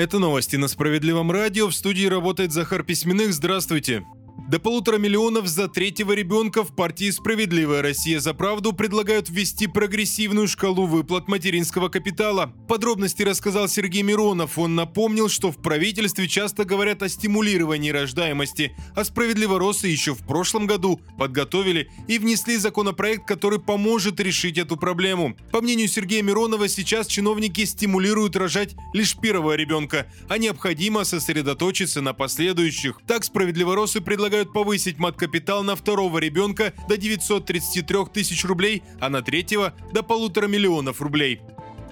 Это новости на Справедливом радио. В студии работает Захар Письменных. Здравствуйте. До полутора миллионов за третьего ребенка в партии «Справедливая Россия за правду» предлагают ввести прогрессивную шкалу выплат материнского капитала. Подробности рассказал Сергей Миронов. Он напомнил, что в правительстве часто говорят о стимулировании рождаемости, а «Справедливоросы» еще в прошлом году подготовили и внесли законопроект, который поможет решить эту проблему. По мнению Сергея Миронова, сейчас чиновники стимулируют рожать лишь первого ребенка, а необходимо сосредоточиться на последующих. Так «Справедливоросы» предлагают предлагают повысить мат-капитал на второго ребенка до 933 тысяч рублей, а на третьего до полутора миллионов рублей.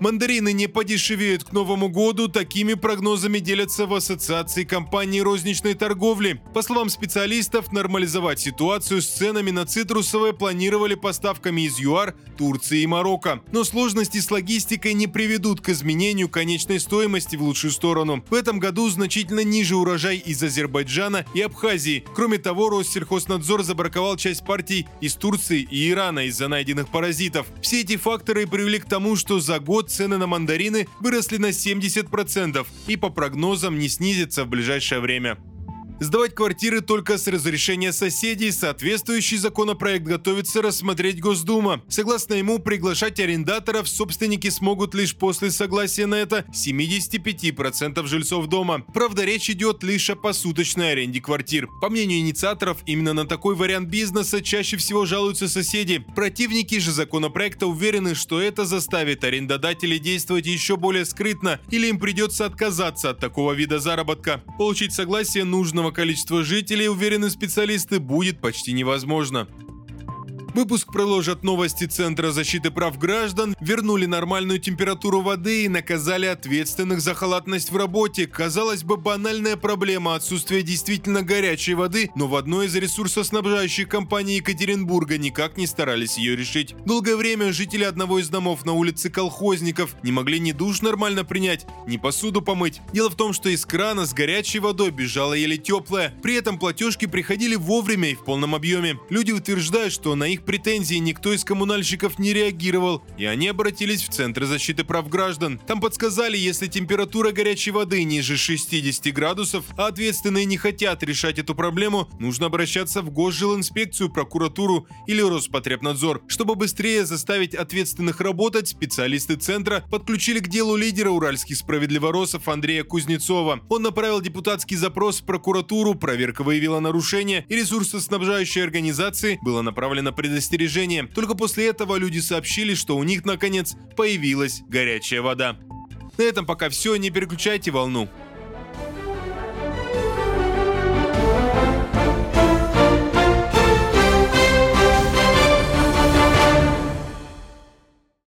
Мандарины не подешевеют к Новому году, такими прогнозами делятся в Ассоциации компаний розничной торговли. По словам специалистов, нормализовать ситуацию с ценами на цитрусовые планировали поставками из ЮАР, Турции и Марокко. Но сложности с логистикой не приведут к изменению конечной стоимости в лучшую сторону. В этом году значительно ниже урожай из Азербайджана и Абхазии. Кроме того, Россельхознадзор забраковал часть партий из Турции и Ирана из-за найденных паразитов. Все эти факторы привели к тому, что за год цены на мандарины выросли на 70% и по прогнозам не снизятся в ближайшее время. Сдавать квартиры только с разрешения соседей соответствующий законопроект готовится рассмотреть Госдума. Согласно ему, приглашать арендаторов собственники смогут лишь после согласия на это 75% жильцов дома. Правда, речь идет лишь о посуточной аренде квартир. По мнению инициаторов, именно на такой вариант бизнеса чаще всего жалуются соседи. Противники же законопроекта уверены, что это заставит арендодателей действовать еще более скрытно или им придется отказаться от такого вида заработка. Получить согласие нужного количества жителей, уверены специалисты, будет почти невозможно. Выпуск проложат новости Центра защиты прав граждан, вернули нормальную температуру воды и наказали ответственных за халатность в работе. Казалось бы, банальная проблема отсутствия действительно горячей воды, но в одной из ресурсоснабжающих компаний Екатеринбурга никак не старались ее решить. Долгое время жители одного из домов на улице Колхозников не могли ни душ нормально принять, ни посуду помыть. Дело в том, что из крана с горячей водой бежала еле теплая. При этом платежки приходили вовремя и в полном объеме. Люди утверждают, что на их претензий никто из коммунальщиков не реагировал, и они обратились в Центр защиты прав граждан. Там подсказали, если температура горячей воды ниже 60 градусов, а ответственные не хотят решать эту проблему, нужно обращаться в Госжилинспекцию, прокуратуру или Роспотребнадзор. Чтобы быстрее заставить ответственных работать, специалисты Центра подключили к делу лидера уральских справедливоросов Андрея Кузнецова. Он направил депутатский запрос в прокуратуру, проверка выявила нарушение, и ресурсоснабжающей организации было направлено предостережение предостережение. Только после этого люди сообщили, что у них наконец появилась горячая вода. На этом пока все, не переключайте волну.